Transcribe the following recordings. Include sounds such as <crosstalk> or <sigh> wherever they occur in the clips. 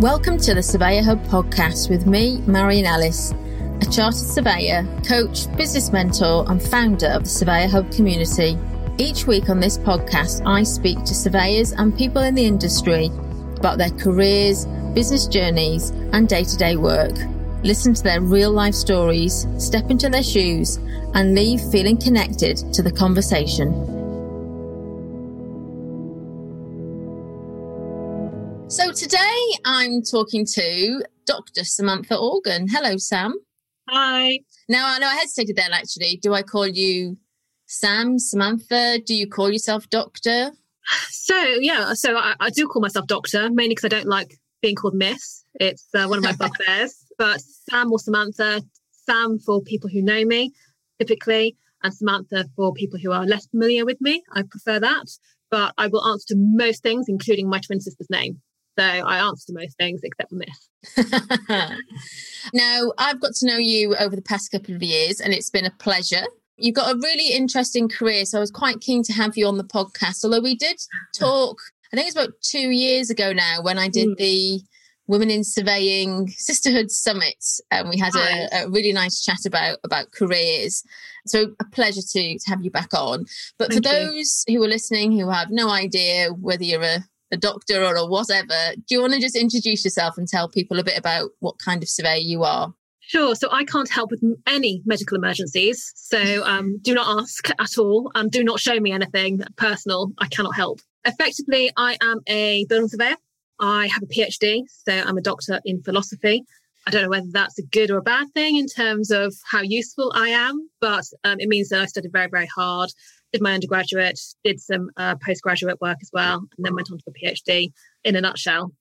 Welcome to the Surveyor Hub podcast with me, Marion Ellis, a chartered surveyor, coach, business mentor, and founder of the Surveyor Hub community. Each week on this podcast, I speak to surveyors and people in the industry about their careers, business journeys, and day to day work. Listen to their real life stories, step into their shoes, and leave feeling connected to the conversation. So today I'm talking to Dr. Samantha Organ. Hello, Sam. Hi. Now, I know I hesitated there actually. Do I call you Sam, Samantha? Do you call yourself Doctor? So, yeah, so I, I do call myself Doctor, mainly because I don't like being called Miss. It's uh, one of my <laughs> bugbears. but Sam or Samantha, Sam for people who know me typically, and Samantha for people who are less familiar with me. I prefer that. But I will answer to most things, including my twin sister's name. So I answer most things except for Miss. <laughs> now, I've got to know you over the past couple of years, and it's been a pleasure. You've got a really interesting career, so I was quite keen to have you on the podcast. Although we did talk, I think it's about two years ago now when I did mm. the Women in Surveying Sisterhood Summit, and we had a, a, really nice chat about about careers. So a pleasure to, to have you back on. But Thank for those you. who are listening who have no idea whether you're a a doctor or a whatever. Do you want to just introduce yourself and tell people a bit about what kind of surveyor you are? Sure. So I can't help with any medical emergencies. So um, do not ask at all. And do not show me anything personal. I cannot help. Effectively, I am a building surveyor. I have a PhD. So I'm a doctor in philosophy. I don't know whether that's a good or a bad thing in terms of how useful I am, but um, it means that I studied very, very hard did my undergraduate, did some uh, postgraduate work as well, and then went on to a PhD in a nutshell.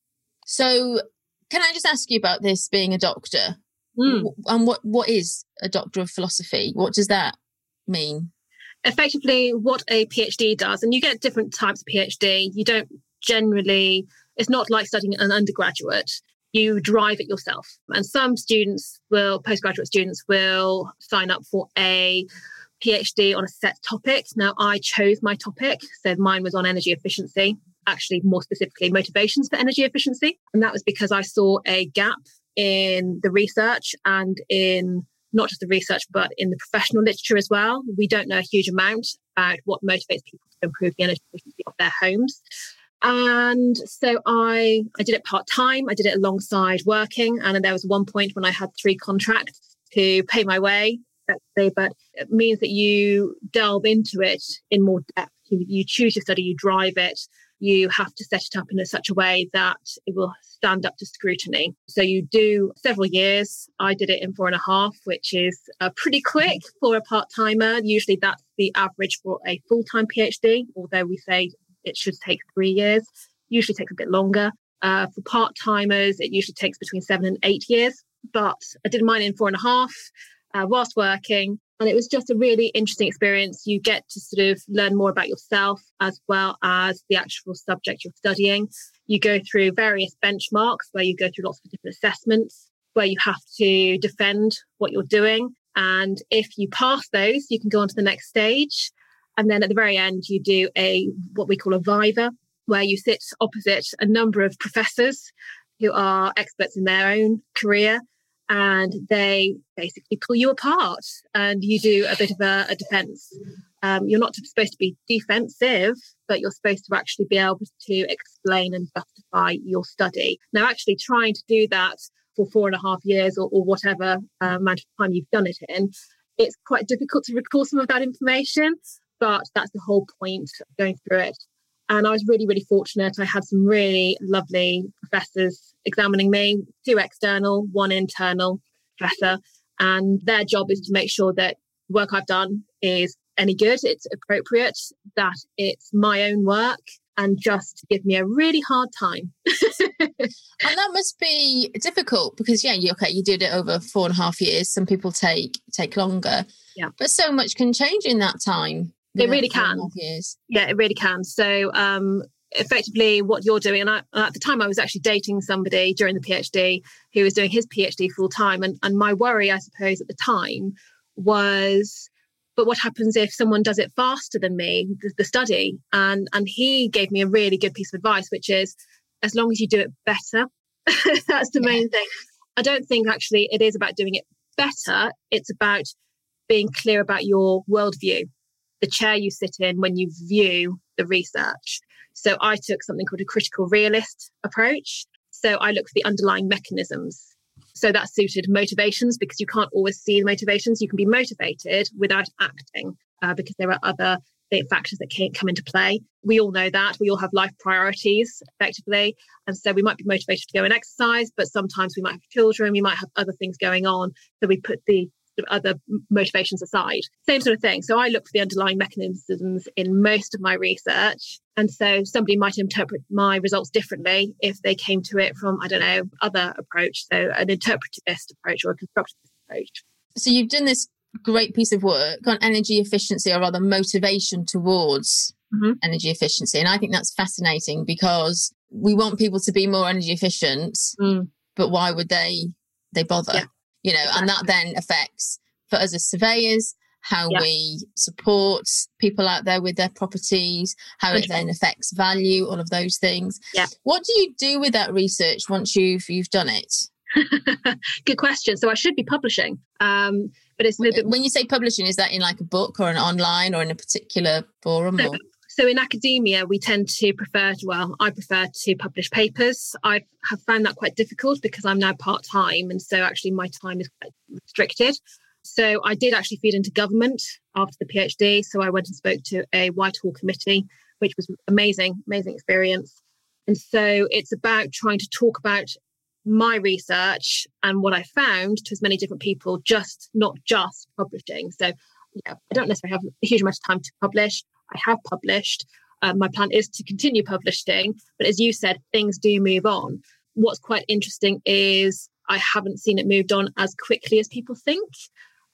So, can I just ask you about this being a doctor? Mm. And what, what is a doctor of philosophy? What does that mean? Effectively, what a PhD does, and you get different types of PhD. You don't generally, it's not like studying an undergraduate. You drive it yourself. And some students will, postgraduate students will sign up for a PhD on a set topic. Now, I chose my topic. So mine was on energy efficiency, actually, more specifically, motivations for energy efficiency. And that was because I saw a gap in the research and in not just the research, but in the professional literature as well. We don't know a huge amount about what motivates people to improve the energy efficiency of their homes. And so I, I did it part time. I did it alongside working. And there was one point when I had three contracts to pay my way but it means that you delve into it in more depth. You, you choose your study, you drive it, you have to set it up in a, such a way that it will stand up to scrutiny. So you do several years. I did it in four and a half, which is uh, pretty quick for a part timer. Usually that's the average for a full time PhD, although we say it should take three years. Usually takes a bit longer. Uh, for part timers, it usually takes between seven and eight years. But I did mine in four and a half uh, whilst working. And it was just a really interesting experience. You get to sort of learn more about yourself as well as the actual subject you're studying. You go through various benchmarks where you go through lots of different assessments where you have to defend what you're doing. And if you pass those, you can go on to the next stage. And then at the very end, you do a what we call a viva, where you sit opposite a number of professors who are experts in their own career and they basically pull you apart and you do a bit of a, a defense. Um, you're not supposed to be defensive, but you're supposed to actually be able to explain and justify your study. Now, actually trying to do that for four and a half years or, or whatever uh, amount of time you've done it in, it's quite difficult to recall some of that information, but that's the whole point of going through it. And I was really, really fortunate. I had some really lovely professors examining me, two external, one internal professor. And their job is to make sure that work I've done is any good, it's appropriate, that it's my own work, and just give me a really hard time. <laughs> and that must be difficult because yeah, you okay, you did it over four and a half years. Some people take take longer. Yeah. But so much can change in that time. It really can. Yeah, it really can. So um, effectively what you're doing and I, at the time i was actually dating somebody during the phd who was doing his phd full time and, and my worry i suppose at the time was but what happens if someone does it faster than me the, the study and and he gave me a really good piece of advice which is as long as you do it better <laughs> That's the main thing. I don't think actually it is about doing it better. It's about being clear about your worldview, the chair you sit in when you view the research. So I took something called a critical realist approach. So I look for the underlying mechanisms. So that suited motivations because you can't always see the motivations. You can be motivated without acting uh, because there are other factors that can't come into play. We all know that. We all have life priorities effectively. And so we might be motivated to go and exercise, but sometimes we might have children, we might have other things going on. So we put the other motivations aside. Same sort of thing. So I look for the underlying mechanisms in most of my research. And so somebody might interpret my results differently if they came to it from, I don't know, other approach. So an interpretivist approach or a constructivist approach. So you've done this great piece of work on energy efficiency or rather motivation towards mm-hmm. energy efficiency. And I think that's fascinating because we want people to be more energy efficient, mm. but why would they they bother? Yeah. You know, exactly. and that then affects for us as surveyors how we support people out there with their properties, how it then affects value, all of those things. Yeah. What do you do with that research once you've you've done it? <laughs> Good question. So I should be publishing. Um, but it's little bit. When you say publishing, is that in like a book or an online or in a particular forum? So, so in academia, we tend to prefer, to, well, I prefer to publish papers. I have found that quite difficult because I'm now part time. And so actually my time is quite restricted. So I did actually feed into government after the PhD. So I went and spoke to a Whitehall committee, which was amazing, amazing experience. And so it's about trying to talk about my research and what I found to as many different people, just not just publishing. So, yeah, I don't necessarily have a huge amount of time to publish. I have published. Um, my plan is to continue publishing, but as you said, things do move on. What's quite interesting is I haven't seen it moved on as quickly as people think.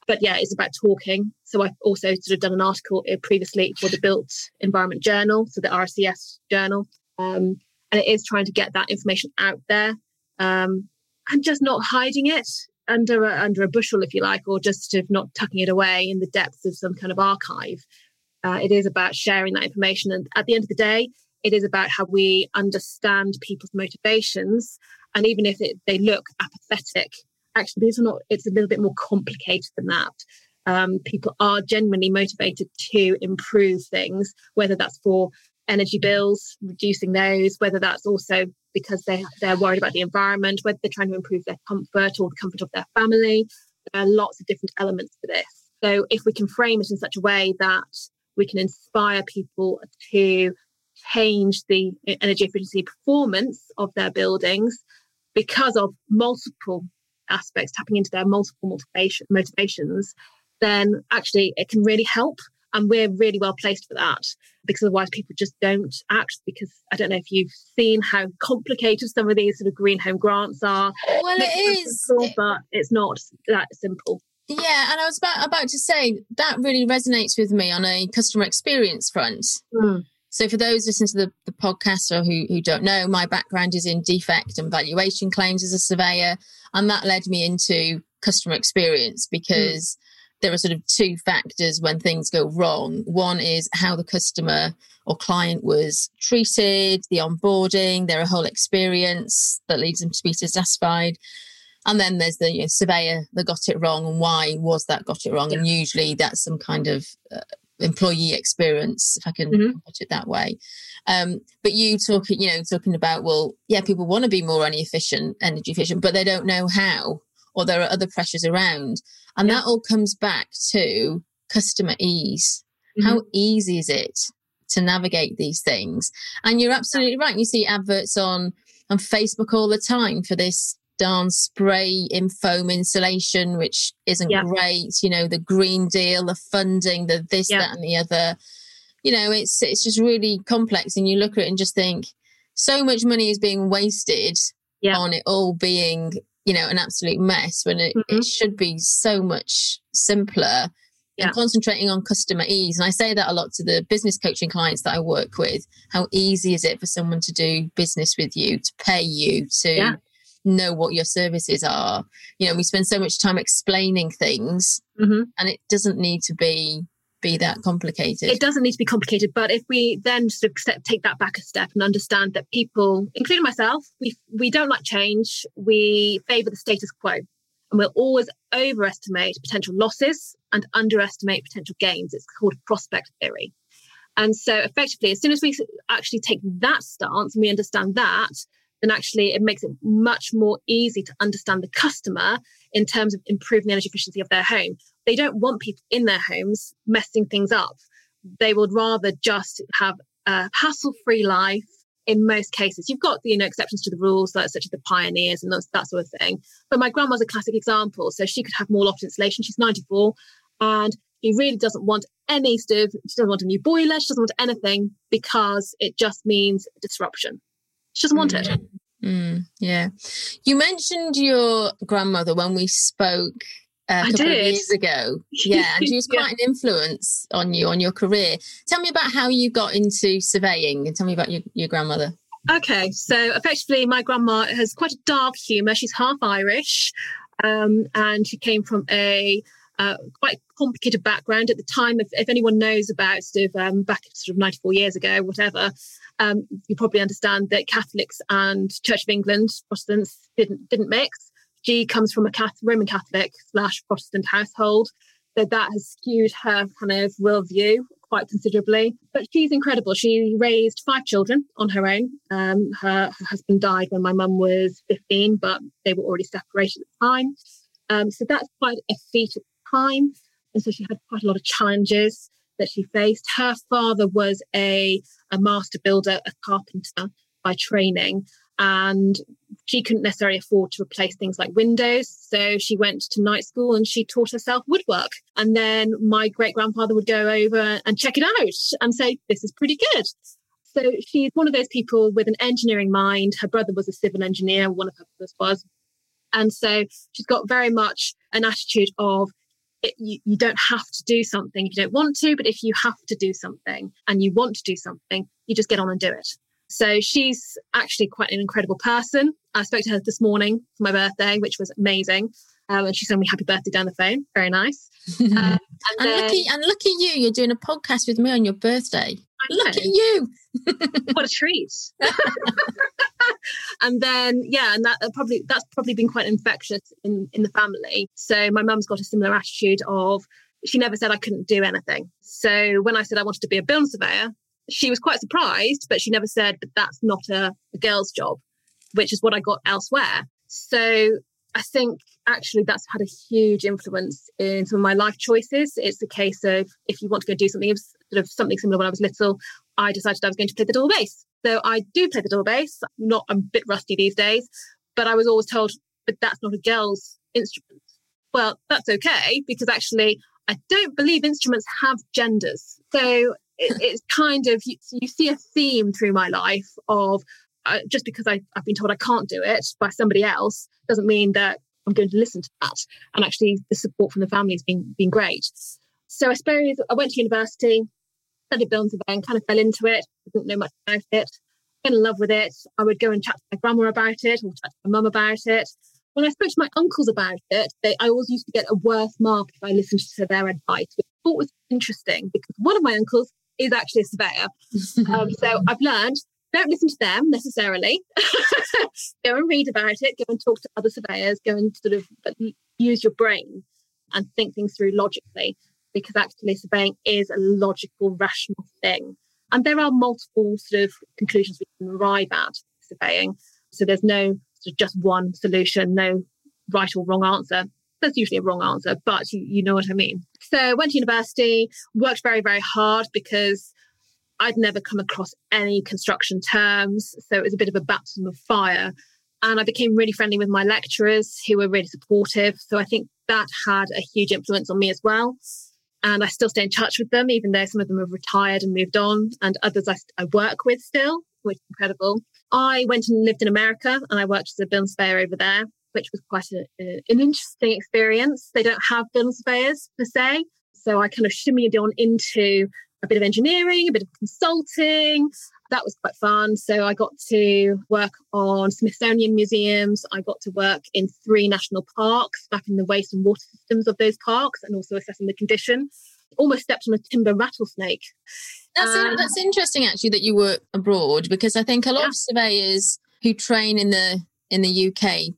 But yeah, it's about talking. So I've also sort of done an article uh, previously for the Built Environment Journal, so the RICS journal. Um, and it is trying to get that information out there um, and just not hiding it under a, under a bushel, if you like, or just sort of not tucking it away in the depths of some kind of archive. Uh, it is about sharing that information, and at the end of the day, it is about how we understand people's motivations, and even if it, they look apathetic, actually, these are not. It's a little bit more complicated than that. Um, people are genuinely motivated to improve things, whether that's for energy bills, reducing those, whether that's also because they, they're worried about the environment, whether they're trying to improve their comfort or the comfort of their family. There are lots of different elements to this. So if we can frame it in such a way that we can inspire people to change the energy efficiency performance of their buildings because of multiple aspects, tapping into their multiple motivation, motivations, then actually it can really help and we're really well placed for that because otherwise people just don't act. Because I don't know if you've seen how complicated some of these sort of green home grants are. Well, it is, simple, but it's not that simple. Yeah, and I was about about to say that really resonates with me on a customer experience front. Mm. So, for those listening to the, the podcast or who, who don't know, my background is in defect and valuation claims as a surveyor. And that led me into customer experience because there are sort of two factors when things go wrong. One is how the customer or client was treated, the onboarding, their whole experience that leads them to be dissatisfied. And then there's the you know, surveyor that got it wrong and why was that got it wrong? Yeah. And usually that's some kind of uh, employee experience, if I can mm-hmm. put it that way. Um, but you talking, you know, talking about, well, yeah, people want to be more energy efficient, energy efficient, but they don't know how, or there are other pressures around. And yeah. that all comes back to customer ease. Mm-hmm. How easy is it to navigate these things? And you're absolutely right. You see adverts on on Facebook all the time for this darn spray in foam insulation, which isn't yeah. great. You know, the Green Deal, the funding, the this, yeah. that, and the other. You know, it's it's just really complex, and you look at it and just think so much money is being wasted yeah. on it all being you know, an absolute mess when it, mm-hmm. it should be so much simpler yeah. and concentrating on customer ease. And I say that a lot to the business coaching clients that I work with. How easy is it for someone to do business with you, to pay you, to yeah. Know what your services are? You know, we spend so much time explaining things mm-hmm. and it doesn't need to be be that complicated. It doesn't need to be complicated, but if we then sort of take that back a step and understand that people, including myself, we we don't like change. We favour the status quo, and we'll always overestimate potential losses and underestimate potential gains. It's called prospect theory. And so, effectively, as soon as we actually take that stance and we understand that, then actually it makes it much more easy to understand the customer in terms of improving the energy efficiency of their home. They don't want people in their homes messing things up. They would rather just have a hassle free life in most cases. You've got the you know exceptions to the rules, like, such as the pioneers and that, that sort of thing. But my grandma's a classic example. So she could have more loft insulation. She's 94 and she really doesn't want any of, she doesn't want a new boiler, she doesn't want anything because it just means disruption. She doesn't want mm. it. Mm, yeah. You mentioned your grandmother when we spoke a couple of years ago. <laughs> Yeah, and she was quite yeah. an influence on you, on your career. Tell me about how you got into surveying and tell me about your, your grandmother. Okay, so effectively, my grandma has quite a dark humour. She's half Irish um, and she came from a uh, quite complicated background at the time. If, if anyone knows about sort of um, back sort of 94 years ago, whatever, um, you probably understand that Catholics and Church of England Protestants didn't didn't mix. She comes from a Catholic, Roman Catholic slash Protestant household, so that has skewed her kind of worldview quite considerably. But she's incredible. She raised five children on her own. Um, her, her husband died when my mum was 15, but they were already separated at the time. Um, so that's quite a feat at the time. And so she had quite a lot of challenges that she faced. Her father was a, a master builder, a carpenter by training, and she couldn't necessarily afford to replace things like windows. So she went to night school and she taught herself woodwork. And then my great grandfather would go over and check it out and say, This is pretty good. So she's one of those people with an engineering mind. Her brother was a civil engineer, one of her brothers was. And so she's got very much an attitude of it, you, you don't have to do something if you don't want to, but if you have to do something and you want to do something, you just get on and do it. So she's actually quite an incredible person. I spoke to her this morning for my birthday, which was amazing. Um, and she sent me happy birthday down the phone. Very nice. <laughs> Um, and, and then, lucky, and lucky you, you're doing a podcast with me on your birthday. Look at you. <laughs> what a treat. <laughs> <laughs> and then yeah, and that uh, probably that's probably been quite infectious in in the family. So my mum's got a similar attitude of she never said I couldn't do anything. So when I said I wanted to be a building surveyor, she was quite surprised, but she never said that that's not a, a girl's job, which is what I got elsewhere. So I think actually that's had a huge influence in some of my life choices. It's a case of if you want to go do something, sort of something similar when I was little, I decided I was going to play the double bass. So I do play the double bass. I'm not I'm a bit rusty these days, but I was always told, but that's not a girl's instrument. Well, that's okay because actually I don't believe instruments have genders. So it, <laughs> it's kind of you, you, see a theme through my life of uh, just because I, I've been told I can't do it by somebody else doesn't mean that I'm going to listen to that. And actually, the support from the family has been been great. So I suppose I went to university, studied building surveying, kind of fell into it, didn't know much about it, fell in love with it. I would go and chat to my grandma about it or chat to my mum about it. When I spoke to my uncles about it, they, I always used to get a worse mark if I listened to their advice, which I thought was interesting because one of my uncles is actually a surveyor. um, so <laughs> I've learned don't listen to them necessarily. <laughs> go and read about it, go and talk to other surveyors, go and sort of use your brain and think things through logically because actually surveying is a logical, rational thing. And there are multiple sort of conclusions we can arrive at surveying. So there's no sort of just one solution, no right or wrong answer. There's usually a wrong answer, but you, you know what I mean. So went to university, worked very, very hard because I'd never come across any construction terms. So it was a bit of a baptism of fire. And I became really friendly with my lecturers who were really supportive. So I think that had a huge influence on me as well and I still stay in touch with them, even though some of them have retired and moved on, and others I, I work with still, which is incredible. I went and lived in America and I worked as a building surveyor over there, which was quite a, a, an interesting experience. They don't have building surveyors per se. So I kind of shimmied on into a bit of engineering, a bit of consulting. That was quite fun. So I got to work on Smithsonian museums. I got to work in three national parks, mapping the waste and water systems of those parks and also assessing the condition. almost stepped on a timber rattlesnake. That's, um, that's interesting actually that you work abroad because I think a lot yeah. of surveyors who train in the in the UK,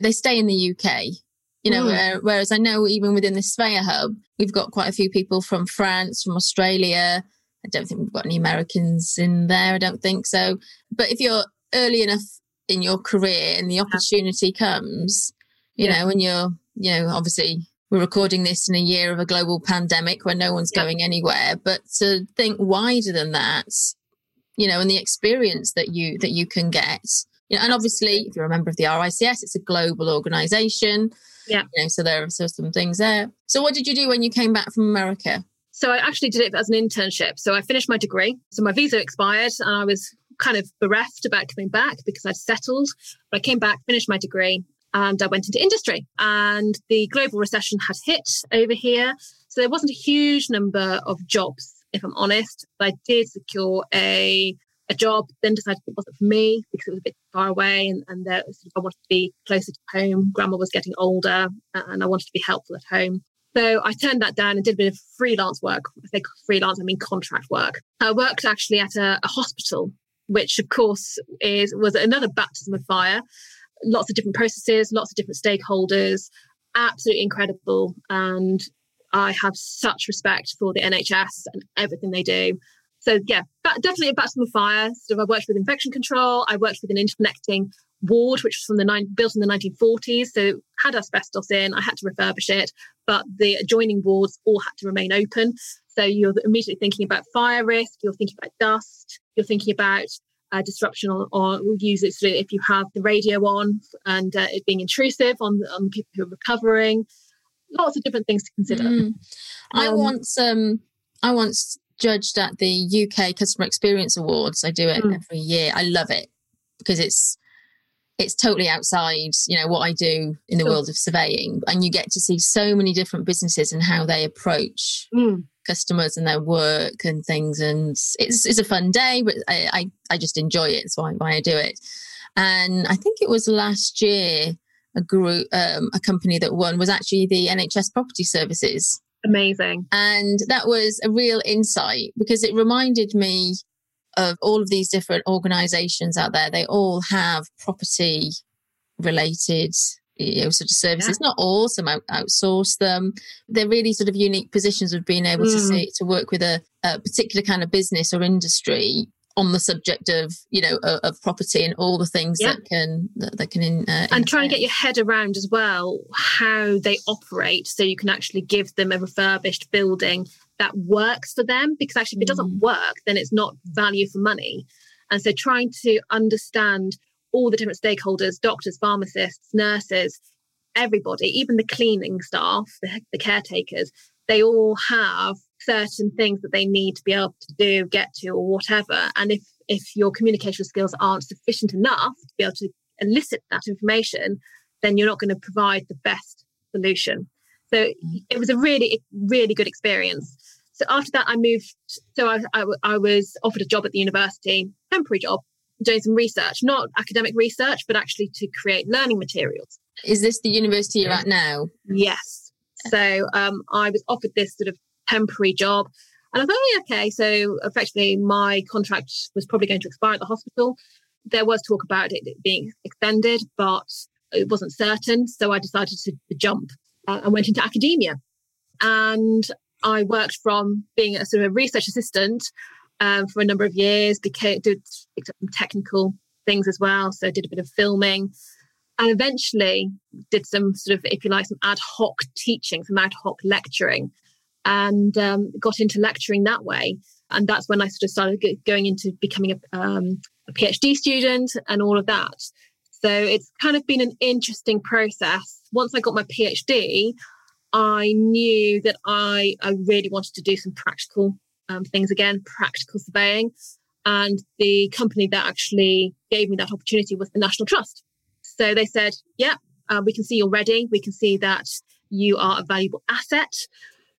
they stay in the UK. You know, mm. whereas I know even within the Surveyor Hub, we've got quite a few people from France, from Australia. I don't think we've got any Americans in there. I don't think so. But if you're early enough in your career and the opportunity comes, you yeah. know, when you're, you know, obviously we're recording this in a year of a global pandemic where no one's yeah. going anywhere, but to think wider than that, you know, and the experience that you that you can get. You know, and obviously, if you're a member of the RICS, it's a global organization. Yeah. You know, so there are so some things there. So what did you do when you came back from America? So I actually did it as an internship. So I finished my degree. So my visa expired and I was kind of bereft about coming back because I'd settled. But I came back, finished my degree, and I went into industry. And the global recession had hit over here. So there wasn't a huge number of jobs, if I'm honest. But I did secure a a job, then decided it wasn't for me because it was a bit far away and, and there, I wanted to be closer to home. Grandma was getting older and I wanted to be helpful at home. So I turned that down and did a bit of freelance work. I say freelance, I mean contract work. I worked actually at a, a hospital, which of course is was another baptism of fire lots of different processes, lots of different stakeholders, absolutely incredible. And I have such respect for the NHS and everything they do. So yeah, definitely a baptism of fire. So I worked with infection control. I worked with an interconnecting ward, which was from the nine, built in the 1940s. So had asbestos in. I had to refurbish it, but the adjoining wards all had to remain open. So you're immediately thinking about fire risk. You're thinking about dust. You're thinking about uh, disruption or, or use it if you have the radio on and uh, it being intrusive on, on people who are recovering. Lots of different things to consider. Mm. I um, once um, I once judged at the UK Customer Experience Awards. I do it mm. every year. I love it because it's it's totally outside you know what i do in the sure. world of surveying and you get to see so many different businesses and how they approach mm customers and their work and things. And it's it's a fun day, but I I, I just enjoy it. That's why why I do it. And I think it was last year a group um, a company that won was actually the NHS Property Services. Amazing. And that was a real insight because it reminded me of all of these different organizations out there. They all have property related you know, sort of services. Yeah. Not all, some out, outsource them. They're really sort of unique positions of being able mm. to see, to work with a, a, particular kind of business or industry on the subject of you know of, of property and all the things yeah. that can that, that can in, uh, and try and get your head around as well how they operate so you can actually give them a refurbished building that works for them because actually if it doesn't mm. work then it's not value for money and so trying to understand all the different stakeholders doctors, pharmacists, nurses, everybody, even the cleaning staff, the, the caretakers, they all have certain things that they need to be able to do, get to, or whatever. And if if your communication skills aren't sufficient enough to be able to elicit that information, then you're not going to provide the best solution. So mm-hmm. it was a really, really good experience. So after that, I moved. So I, I, I was offered a job at the university, temporary job, doing some research, not academic research, but actually to create learning materials. Is this the university you're at now? Yes. So um, I was offered this sort of temporary job. And I thought, oh, okay, so effectively my contract was probably going to expire at the hospital. There was talk about it being extended, but it wasn't certain. So I decided to, jump uh, and went into academia. And I worked from being a sort of a research assistant um, for a number of years. Became did some technical things as well, so did a bit of filming, and eventually did some sort of, if you like, some ad hoc teaching, some ad hoc lecturing, and um, got into lecturing that way. And that's when I sort of started going into becoming a, um, a PhD student and all of that. So it's kind of been an interesting process. Once I got my PhD, I knew that I, I really wanted to do some practical um, things again, practical surveying. And the company that actually gave me that opportunity was the National Trust. So they said, yeah, uh, we can see you're ready. We can see that you are a valuable asset.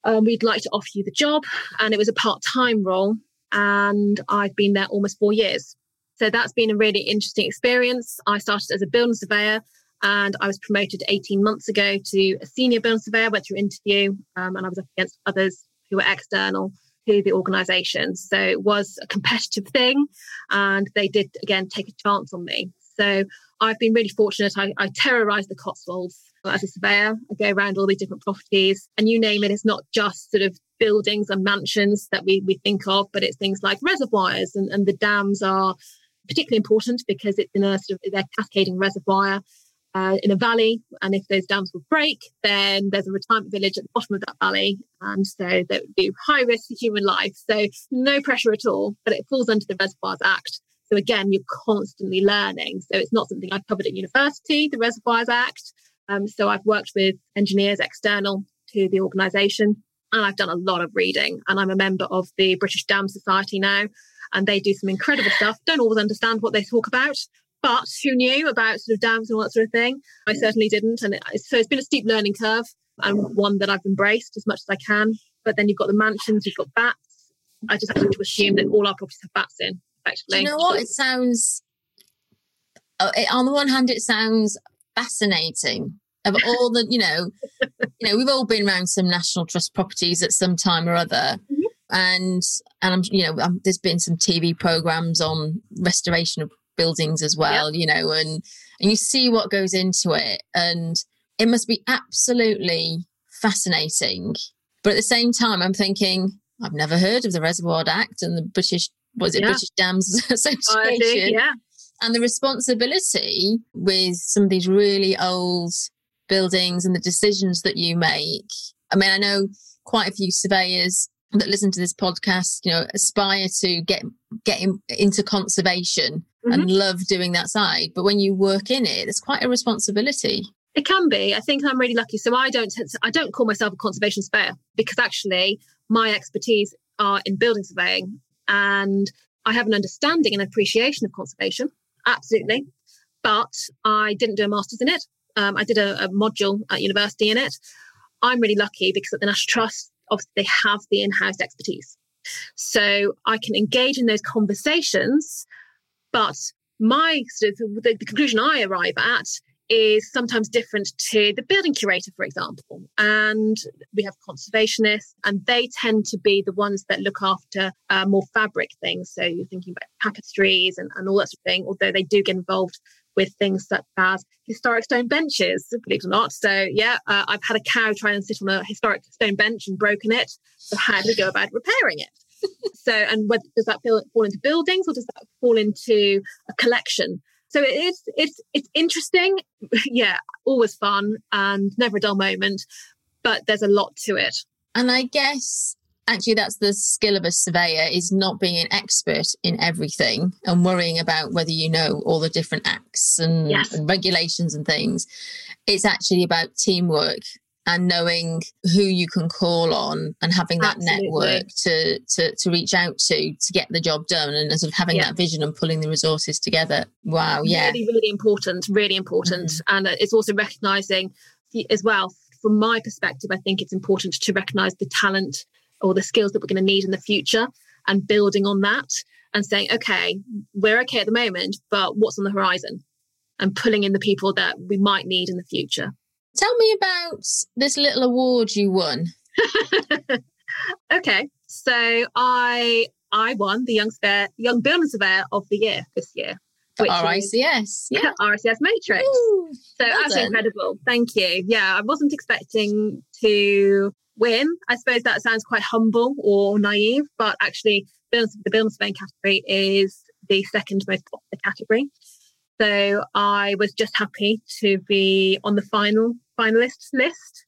Um, we'd like to offer you the job. And it was a part time role. And I've been there almost four years. So that's been a really interesting experience. I started as a building surveyor and I was promoted 18 months ago to a senior building surveyor, went through interview, um, and I was up against others who were external to the organisation. So it was a competitive thing, and they did again take a chance on me. So I've been really fortunate. I, I terrorised the Cotswolds as a surveyor. I go around all these different properties, and you name it. It's not just sort of buildings and mansions that we, we think of, but it's things like reservoirs, and, and the dams are particularly important because it's in a sort of they're cascading reservoir uh, in a valley. And if those dams will break, then there's a retirement village at the bottom of that valley. And so that would be high risk to human life. So no pressure at all, but it falls under the Reservoirs Act. So again, you're constantly learning. So it's not something I covered at university, the Reservoirs Act. Um, so I've worked with engineers external to the organisation and I've done a lot of reading. And I'm a member of the British Dam Society now, and they do some incredible stuff. Don't always understand what they talk about, but who knew about sort of dams and all that sort of thing? I certainly didn't. And it, so it's been a steep learning curve and one that I've embraced as much as I can. But then you've got the mansions, you've got bats. I just have to assume that all our properties have bats in, effectively. Do you know what? It sounds, uh, on the one hand, it sounds fascinating of all the, you know, <laughs> you know, we've all been around some National Trust properties at some time or other. Mm-hmm. And and I'm you know um, there's been some TV programs on restoration of buildings as well, yep. you know, and and you see what goes into it, and it must be absolutely fascinating. But at the same time, I'm thinking I've never heard of the Reservoir Act and the British was it yeah. British Dams <laughs> Association, yeah. And the responsibility with some of these really old buildings and the decisions that you make. I mean, I know quite a few surveyors that listen to this podcast, you know, aspire to get get in, into conservation mm-hmm. and love doing that side. But when you work in it, it's quite a responsibility. It can be. I think I'm really lucky. So I don't I don't call myself a conservation surveyor because actually my expertise are in building surveying and I have an understanding and appreciation of conservation. Absolutely. But I didn't do a master's in it. Um, I did a, a module at university in it. I'm really lucky because at the National Trust, obviously they have the in-house expertise. So I can engage in those conversations, but my sort of the, the conclusion I arrive at is sometimes different to the building curator, for example. And we have conservationists, and they tend to be the ones that look after uh, more fabric things. So you're thinking about tapestries and, and all that sort of thing, although they do get involved with things such as historic stone benches, believe it or not. So, yeah, uh, I've had a cow try and sit on a historic stone bench and broken it. So, how do we go about repairing it? <laughs> so, and whether, does that fall into buildings or does that fall into a collection? So it is, it's, it's interesting. <laughs> yeah, always fun and never a dull moment, but there's a lot to it. And I guess actually that's the skill of a surveyor is not being an expert in everything and worrying about whether you know all the different acts and, yes. and regulations and things it's actually about teamwork and knowing who you can call on and having that Absolutely. network to, to to reach out to to get the job done and sort of having yeah. that vision and pulling the resources together wow yeah really really important really important mm-hmm. and it's also recognizing as well from my perspective i think it's important to recognize the talent or the skills that we're going to need in the future and building on that and saying, okay, we're okay at the moment, but what's on the horizon? And pulling in the people that we might need in the future. Tell me about this little award you won. <laughs> okay, so I I won the Young Surveyor, Young Building Surveyor of the Year this year. Which RICS, yeah, <laughs> RICS Matrics. Ooh, so well that's incredible. Thank you. Yeah, I wasn't expecting to win. I suppose that sounds quite humble or naive, but actually, the building surveying category is the second most popular category. So I was just happy to be on the final finalists list.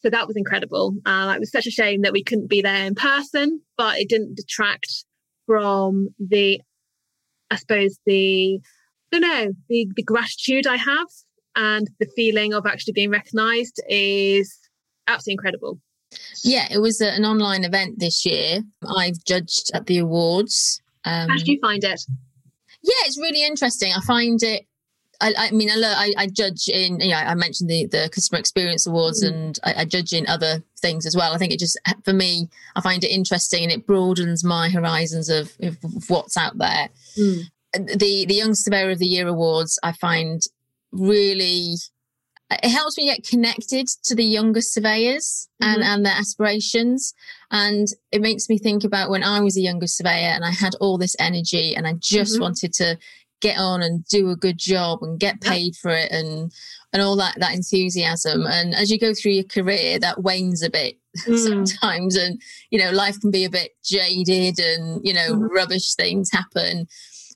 So that was incredible. Uh, it was such a shame that we couldn't be there in person, but it didn't detract from the, I suppose, the, I don't know, the, the gratitude I have and the feeling of actually being recognized is absolutely incredible. Yeah, it was an online event this year. I've judged at the awards. Um, How did you find it? Yeah, it's really interesting. I find it. I, I mean, I, I, judge in. You know, I mentioned the the customer experience awards, mm. and I, I, judge in other things as well. I think it just for me, I find it interesting, and it broadens my horizons of, of what's out there. Mm. The the Young Surveyor of the Year awards, I find really it helps me get connected to the younger surveyors and, Mhm. and their aspirations. And it makes me think about when I was a younger surveyor and I had all this energy and I just Mhm. wanted to get on and do a good job and get paid for it and and all that that enthusiasm. And as you go through your career, that wanes a bit <laughs> Mm. sometimes and you know life can be a bit jaded and you know Mhm. rubbish things happen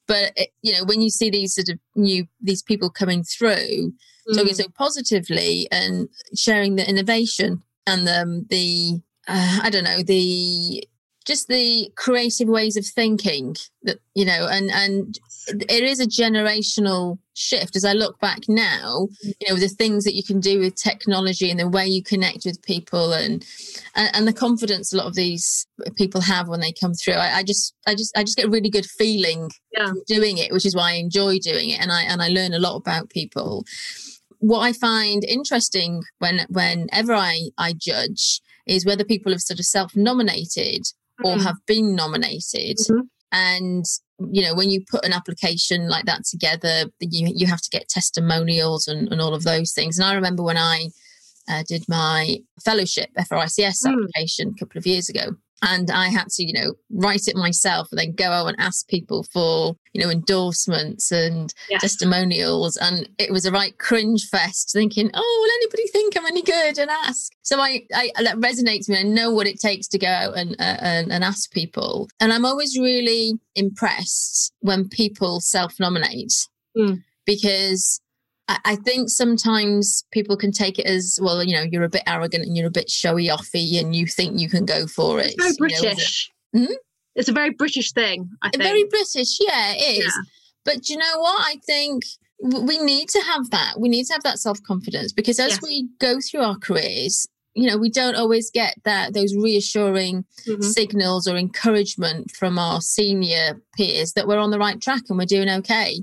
but it, you know when you see these sort of new these people coming through talking Mm. so positively and sharing the innovation and um, the uh, i don't know the just the creative ways of thinking that you know and and it is a generational shift as i look back now you know the things that you can do with technology and the way you connect with people and and, and the confidence a lot of these people have when they come through I, I just i just i just get a really good feeling Yeah. doing it which is why i enjoy doing it and i and i learn a lot about people what i find interesting when whenever i i judge is whether people have sort of self-nominated or Mm. have been nominated Mhm. and you know when you put an application like that together you you have to get testimonials and, and all of those things and i remember when i uh, did my fellowship frics Mm. application a couple of years ago and i had to you know write it myself and then go out and ask people for you know endorsements and testimonials. And it was a right cringe fest thinking oh will anybody think i'm any good and ask? So i, I that resonates with me. I know what it takes to go out and, uh, and and ask people. And i'm always really impressed when people self-nominate Mm. because I, think sometimes people can take it as well you know you're a bit arrogant and you're a bit showy offy and you think you can go for it It's very you know, it. British. Hmm? It's a very British thing, I think. very British, yeah, it is. Yeah. But do you know what? I think we need to have that. We need to have that self confidence because as Yes. we go through our careers, you know, we don't always get that those reassuring Mhm. signals or encouragement from our senior peers that we're on the right track and we're doing okay.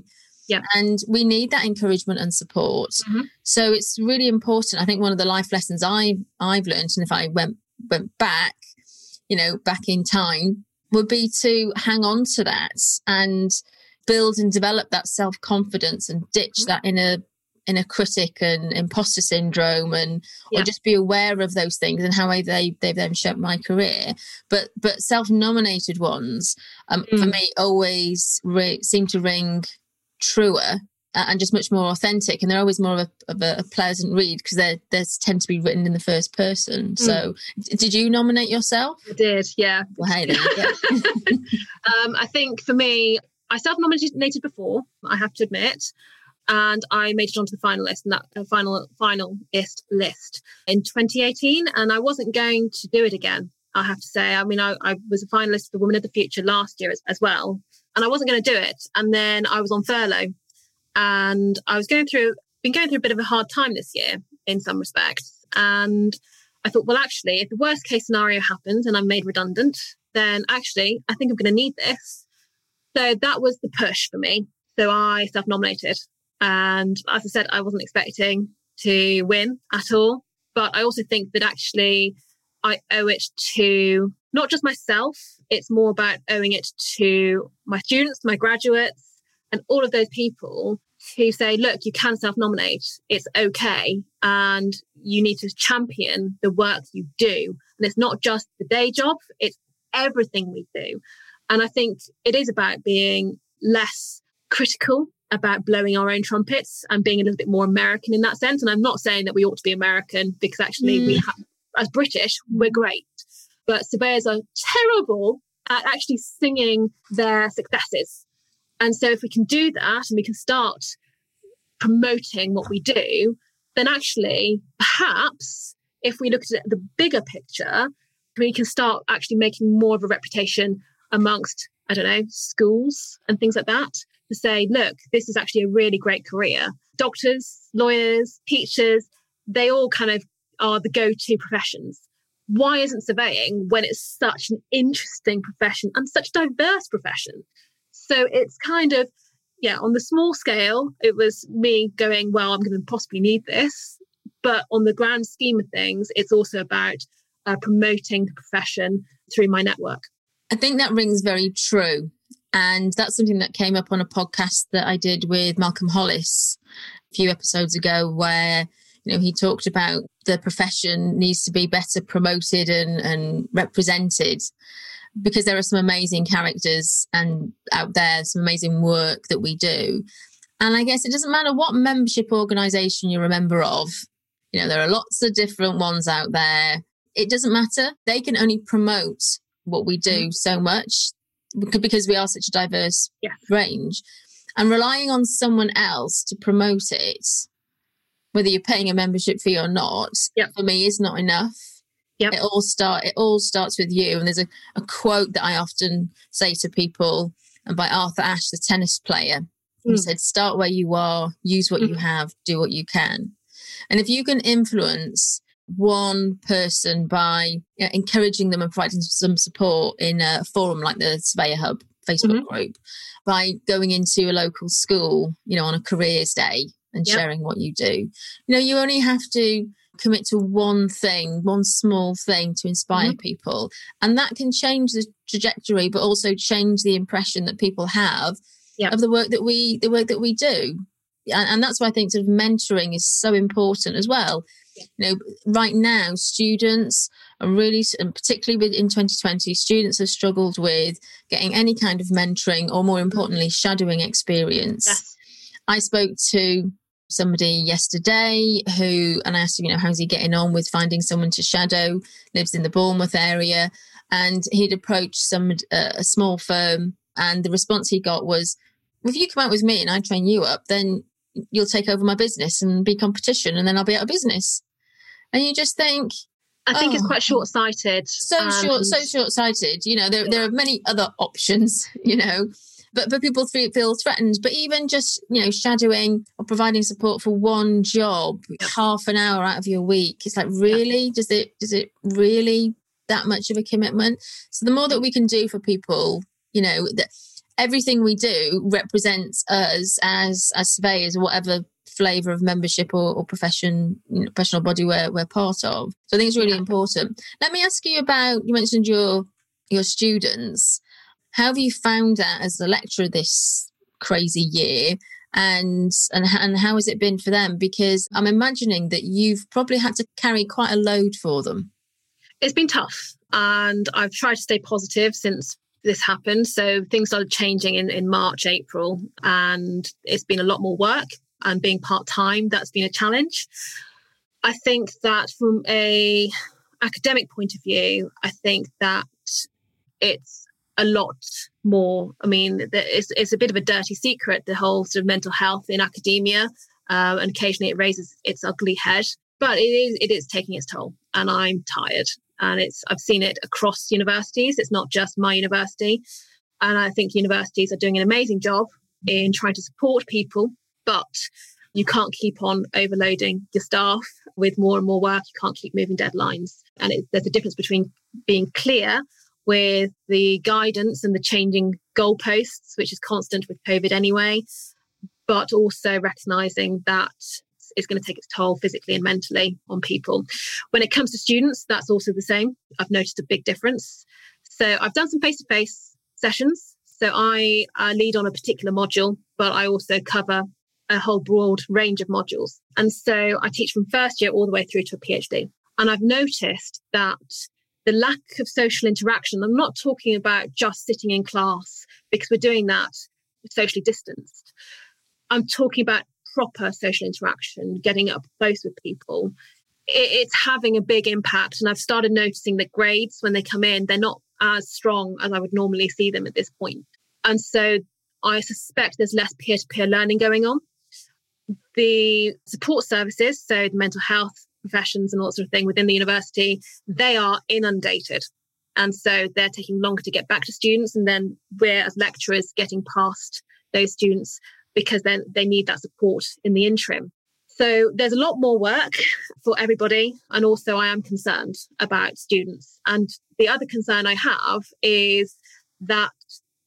Yeah. And we need that encouragement and support. Mhm. So it's really important. I think one of the life lessons I I've learned, and if I went went back, you know, back in time, would be to hang on to that and build and develop that self confidence and ditch Mhm. that inner inner critic and imposter syndrome and Yeah. or just be aware of those things and how they they've then shaped my career. But but self nominated ones um, for Mm. me always re- seem to ring truer and just much more authentic and they're always more of a, of a, pleasant read because they they tend to be written in the first person so d- did you nominate yourself I did, yeah. well hey there <laughs> Um, I think for me, I self-nominated before, I have to admit, and I made it onto the finalist and that uh, final finalist list in 2018, and I wasn't going to do it again. I have to say, I mean, I, I was a finalist for Women of the Future last year as, as well, and I wasn't going to do it. And then I was on furlough, and I was going through, been going through a bit of a hard time this year in some respects, and I thought, well, actually, if the worst case scenario happens and I'm made redundant, then actually, I think I'm going to need this. So that was the push for me. So I self nominated. And as I said, I wasn't expecting to win at all. But I also think that actually I owe it to not just myself, it's more about owing it to my students, my graduates, and all of those people who say, look, you can self nominate, it's okay. And you need to champion the work you do. And it's not just the day job, it's everything we do. And I think it is about being less critical about blowing our own trumpets and being a little bit more American in that sense. And I'm not saying that we ought to be American because actually we mm. have, as British, we're great. But surveyors are terrible at actually singing their successes. And so if we can do that and we can start promoting what we do, then actually perhaps if we look at the bigger picture, we can start actually making more of a reputation amongst, I don't know, schools and things like that to say, look, this is actually a really great career. Doctors, lawyers, teachers, they all kind of are the go to professions. Why isn't surveying when it's such an interesting profession and such a diverse profession? So it's kind of, yeah, on the small scale, it was me going, well, I'm going to possibly need this. But on the grand scheme of things, it's also about uh, promoting the profession through my network. I think that rings very true. And that's something that came up on a podcast that I did with Malcolm Hollis a few episodes ago, where you know, he talked about the profession needs to be better promoted and, and represented because there are some amazing characters and out there, some amazing work that we do. And I guess it doesn't matter what membership organization you're a member of. You know, there are lots of different ones out there. It doesn't matter. They can only promote what we do mm-hmm. so much because we are such a diverse yeah. range. And relying on someone else to promote it, whether you're paying a membership fee or not, yep. for me is not enough. Yep. It all start it all starts with you. And there's a, a quote that I often say to people and by Arthur Ashe, the tennis player. He mm. said, start where you are, use what mm. you have, do what you can. And if you can influence one person by you know, encouraging them and providing some support in a forum like the Surveyor Hub Facebook mm-hmm. group, by going into a local school, you know, on a careers day and yep. sharing what you do. You know, you only have to commit to one thing, one small thing to inspire mm-hmm. people. And that can change the trajectory, but also change the impression that people have yep. of the work that we the work that we do. And, and that's why I think sort of mentoring is so important as well. You know, right now, students are really, and particularly in 2020, students have struggled with getting any kind of mentoring or, more importantly, shadowing experience. Yes. I spoke to somebody yesterday who, and I asked him, you know, how's he getting on with finding someone to shadow, lives in the Bournemouth area. And he'd approached some uh, a small firm, and the response he got was, "If you come out with me and I train you up, then you'll take over my business and be competition, and then I'll be out of business." And you just think, I think oh, it's quite short sighted. So short, so short sighted. You know, there there are many other options. <laughs> You know, but but people feel threatened. But even just you know shadowing or providing support for one job, half an hour out of your week, it's like really does it does it really that much of a commitment? So the more that we can do for people, you know that everything we do represents us as as surveyors or whatever flavor of membership or, or profession you know, professional body we're, we're part of so i think it's really yeah. important let me ask you about you mentioned your your students how have you found that as a lecturer this crazy year? And, and and how has it been for them? Because I'm imagining that you've probably had to carry quite a load for them. It's been tough, and I've tried to stay positive since this happened. So things started changing in, in March, April, and it's been a lot more work. And being part time, that's been a challenge. I think that from a academic point of view, I think that it's a lot more. I mean, it's, it's a bit of a dirty secret, the whole sort of mental health in academia. Um, and occasionally it raises its ugly head, but it is, it is taking its toll. And I'm tired. And it's, I've seen it across universities. It's not just my university. And I think universities are doing an amazing job in trying to support people, but you can't keep on overloading your staff with more and more work. You can't keep moving deadlines. And it, there's a difference between being clear with the guidance and the changing goalposts, which is constant with COVID anyway, but also recognizing that it's going to take its toll physically and mentally on people. When it comes to students, that's also the same. I've noticed a big difference. So I've done some face to face sessions. So I uh, lead on a particular module, but I also cover a whole broad range of modules. And so I teach from first year all the way through to a PhD. And I've noticed that the lack of social interaction. I'm not talking about just sitting in class because we're doing that socially distanced. I'm talking about proper social interaction, getting up close with people. It's having a big impact. And I've started noticing that grades, when they come in, they're not as strong as I would normally see them at this point. And so I suspect there's less peer to peer learning going on. The support services, so the mental health professions and all sort of thing within the university, they are inundated. And so they're taking longer to get back to students. And then we're, as lecturers, getting past those students because then they need that support in the interim. So there's a lot more work <laughs> for everybody. And also, I am concerned about students. And the other concern I have is that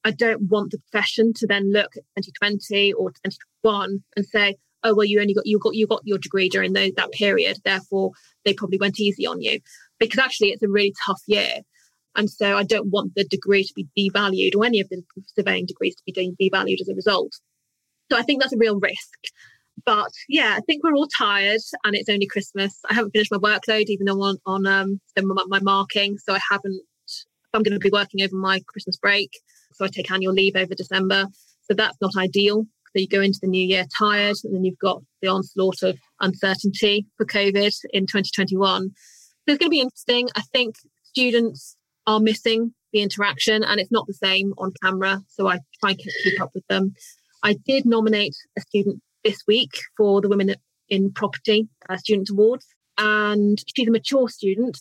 I don't want the profession to then look at 2020 or 2021 and say, oh well you only got you got you got your degree during those, that period therefore they probably went easy on you because actually it's a really tough year and so i don't want the degree to be devalued or any of the surveying degrees to be devalued as a result so i think that's a real risk But yeah, I think we're all tired and it's only Christmas. I haven't finished my workload, even though on, on um, my marking. So I haven't, I'm going to be working over my Christmas break. So I take annual leave over December. So that's not ideal. So you go into the new year tired, and then you've got the onslaught of uncertainty for COVID in 2021. So it's going to be interesting. I think students are missing the interaction and it's not the same on camera. So I try and keep up with them. I did nominate a student this week for the Women in Property uh, Student Awards. And she's a mature student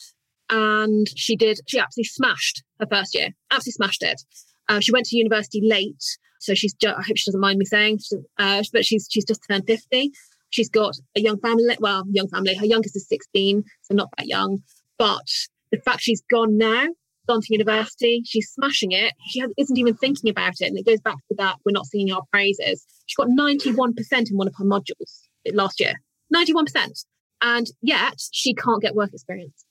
and she did, she absolutely smashed her first year, absolutely smashed it. Uh, she went to university late. So she's, just, I hope she doesn't mind me saying, uh, but she's, she's just turned 50. She's got a young family, well, young family. Her youngest is 16, so not that young. But the fact she's gone now, gone to university, she's smashing it. She has, isn't even thinking about it. And it goes back to that we're not singing our praises. She got 91% in one of her modules last year. 91%. And yet she can't get work experience.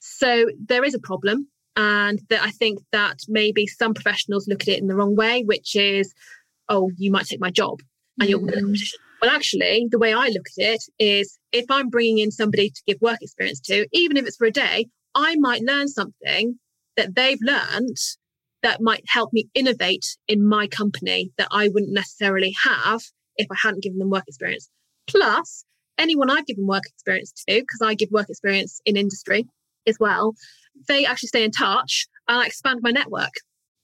So there is a problem. And that I think that maybe some professionals look at it in the wrong way, which is, oh, you might take my job and you're mm. Well, actually, the way I look at it is if I'm bringing in somebody to give work experience to, even if it's for a day, I might learn something that they've learned that might help me innovate in my company that I wouldn't necessarily have if I hadn't given them work experience. Plus, anyone I've given work experience to, because I give work experience in industry as well, they actually stay in touch and I expand my network.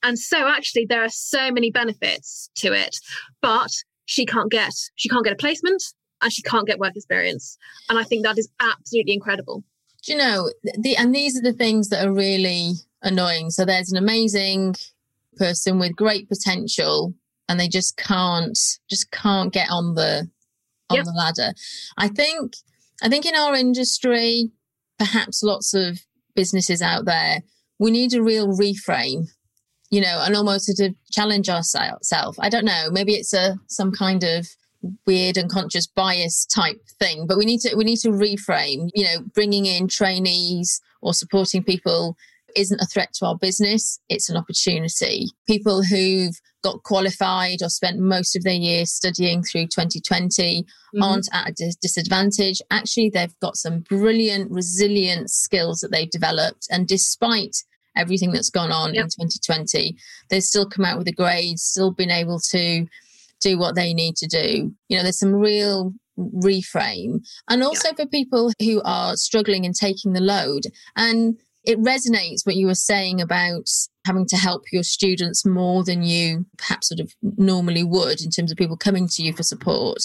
And so actually there are so many benefits to it. But she can't get she can't get a placement and she can't get work experience. And I think that is absolutely incredible. Do you know the and these are the things that are really annoying. So there's an amazing person with great potential and they just can't just can't get on the on yep. the ladder. I think I think in our industry, perhaps lots of businesses out there, we need a real reframe you know, and almost to challenge ourselves. I don't know. Maybe it's a some kind of weird unconscious bias type thing, but we need to we need to reframe. You know, bringing in trainees or supporting people isn't a threat to our business; it's an opportunity. People who've got qualified or spent most of their year studying through 2020 mm-hmm. aren't at a dis- disadvantage. Actually, they've got some brilliant, resilient skills that they've developed, and despite everything that's gone on yep. in 2020, they've still come out with a grade, still been able to do what they need to do. You know, there's some real reframe. And also for people who are struggling and taking the load. And it resonates what you were saying about having to help your students more than you perhaps sort of normally would in terms of people coming to you for support.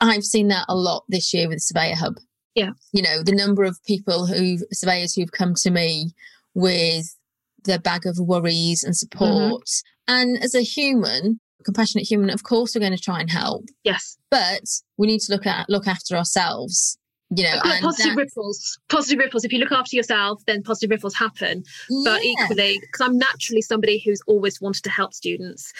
I've seen that a lot this year with Surveyor Hub. Yeah. You know, the number of people who surveyors who've come to me with their bag of worries and mm-hmm. support. Mm-hmm. And as a human, compassionate human, of course we're going to try and help. Yes. But we need to look at look after ourselves. You know, positive ripples. Positive ripples. If you look after yourself, then positive ripples happen. Yeah. But equally, because I'm naturally somebody who's always wanted to help students,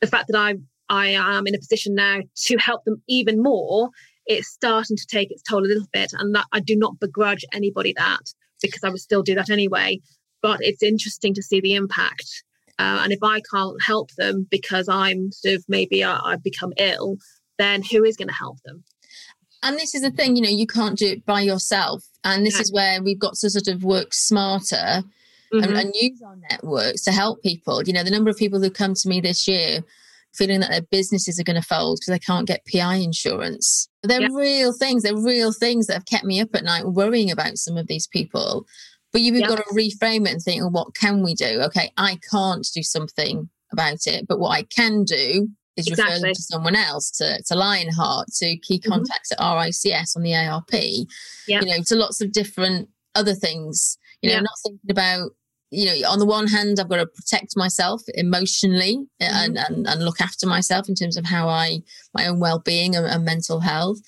the fact that I I am in a position now to help them even more, it's starting to take its toll a little bit, and that I do not begrudge anybody that because I would still do that anyway. But it's interesting to see the impact. Uh, and if I can't help them because I'm sort of maybe I, I've become ill, then who is going to help them? And this is the thing, you know, you can't do it by yourself. And this yeah. is where we've got to sort of work smarter mm-hmm. and, and use our networks to help people. You know, the number of people who come to me this year feeling that their businesses are going to fold because they can't get PI insurance. They're yeah. real things. They're real things that have kept me up at night worrying about some of these people. But you've yeah. got to reframe it and think, well, what can we do? Okay, I can't do something about it, but what I can do is exactly. refer them to someone else, to, to Lionheart, to key contacts mm-hmm. at RICS on the ARP, yeah. you know, to lots of different other things. You know, not thinking about you know, on the one hand, I've got to protect myself emotionally mm-hmm. and, and, and look after myself in terms of how I, my own well being and, and, mental health.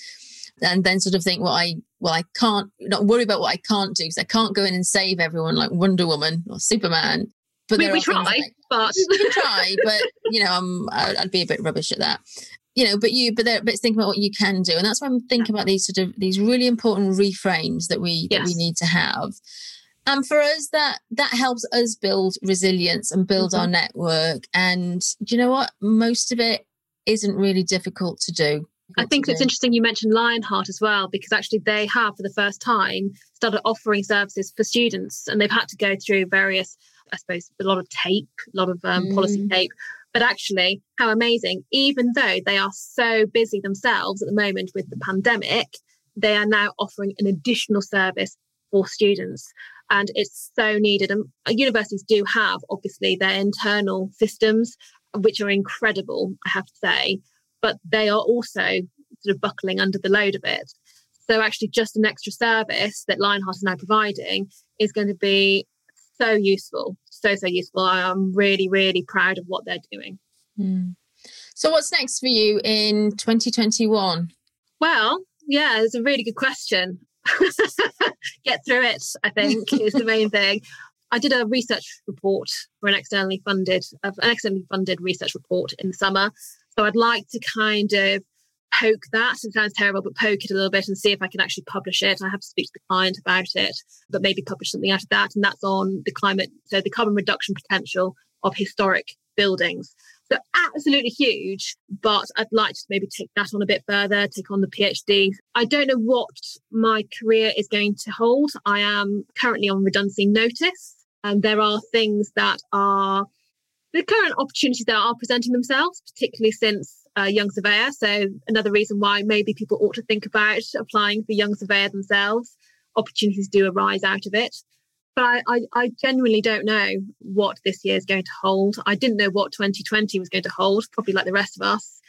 And then sort of think, well, I, well, I can't, not worry about what I can't do because I can't go in and save everyone like Wonder Woman or Superman. But <laughs> we, we try, like, but we can try, but you know, I'm, I'd be a bit rubbish at that. You know, but you, but there, but think about what you can do, and that's why I'm thinking about these sort of these really important reframes that we yes. that we need to have. And for us that that helps us build resilience and build mm-hmm. our network and do you know what? Most of it isn't really difficult to do I think it's interesting you mentioned Lionheart as well, because actually they have, for the first time, started offering services for students, and they've had to go through various, I suppose, a lot of tape, a lot of um, mm. policy tape. But actually, how amazing! Even though they are so busy themselves at the moment with the pandemic, they are now offering an additional service for students. And it's so needed. And universities do have, obviously, their internal systems, which are incredible, I have to say but they are also sort of buckling under the load of it. So actually, just an extra service that Lionheart is now providing is going to be so useful, so so useful. I'm really really proud of what they're doing. Mm. So what's next for you in 2021? Well, yeah, it's a really good question. <laughs> Get through it, I think, is the main thing. I did a research report for an externally funded, an externally funded research report in the summer, so I'd like to kind of poke that. It sounds terrible, but poke it a little bit and see if I can actually publish it. I have to speak to the client about it, but maybe publish something out of that. And that's on the climate, so the carbon reduction potential of historic buildings. So absolutely huge, but I'd like to maybe take that on a bit further, take on the PhD. I don't know what my career is going to hold. I am currently on redundancy notice, and there are things that are the current opportunities that are presenting themselves, particularly since uh, Young Surveyor. So another reason why maybe people ought to think about applying for Young Surveyor themselves. Opportunities do arise out of it. But I, I, I genuinely don't know what this year is going to hold. I didn't know what 2020 was going to hold, probably like the rest of us.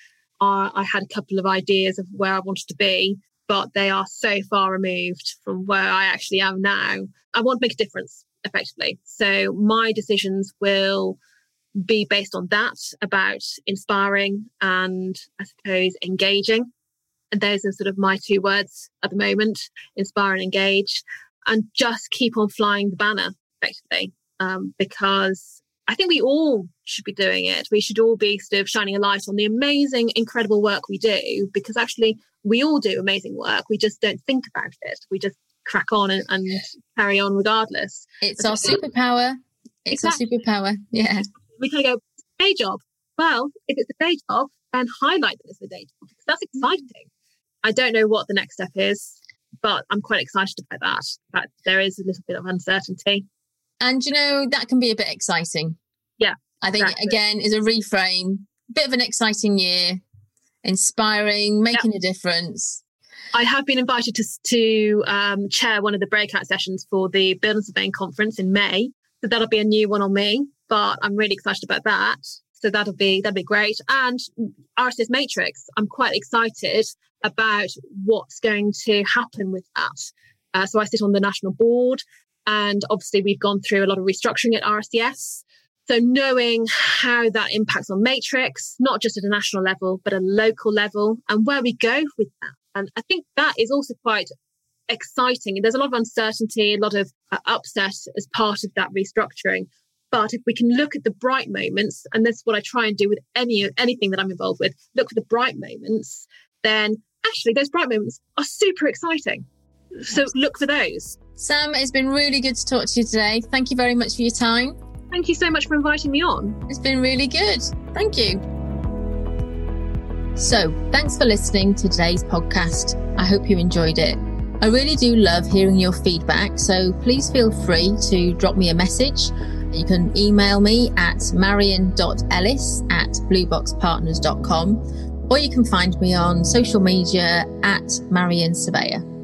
Uh, I had a couple of ideas of where I wanted to be, but they are so far removed from where I actually am now. I want to make a difference effectively. So my decisions will be based on that about inspiring and I suppose engaging. And those are sort of my two words at the moment inspire and engage. And just keep on flying the banner, effectively, um, because I think we all should be doing it. We should all be sort of shining a light on the amazing, incredible work we do, because actually we all do amazing work. We just don't think about it. We just crack on and, and carry on regardless. It's our superpower. It's exactly. our superpower. Yeah we kind of go, day job. Well, if it's a day job, then highlight that it's a day job that's mm-hmm. exciting. I don't know what the next step is, but I'm quite excited about that. But there is a little bit of uncertainty. And you know, that can be a bit exciting. Yeah. I think exactly. again is a reframe, bit of an exciting year, inspiring, making a difference. I have been invited to, to um, chair one of the breakout sessions for the Building Surveying Conference in May. So that'll be a new one on me but I'm really excited about that. So that'll be that'll be great. And RICS Matrics, I'm quite excited about what's going to happen with that. Uh, so I sit on the national board, and obviously we've gone through a lot of restructuring at RICS. So knowing how that impacts on Matrics, not just at a national level, but a local level, and where we go with that. And I think that is also quite exciting. There's a lot of uncertainty, a lot of uh, upset as part of that restructuring. But if we can look at the bright moments, and that's what I try and do with any anything that I'm involved with, look for the bright moments, then actually those bright moments are super exciting. So look for those. Sam, it's been really good to talk to you today. Thank you very much for your time. Thank you so much for inviting me on. It's been really good. Thank you. So, thanks for listening to today's podcast. I hope you enjoyed it. I really do love hearing your feedback, so please feel free to drop me a message you can email me at marion.ellis at blueboxpartners.com or you can find me on social media at Marion Surveyor.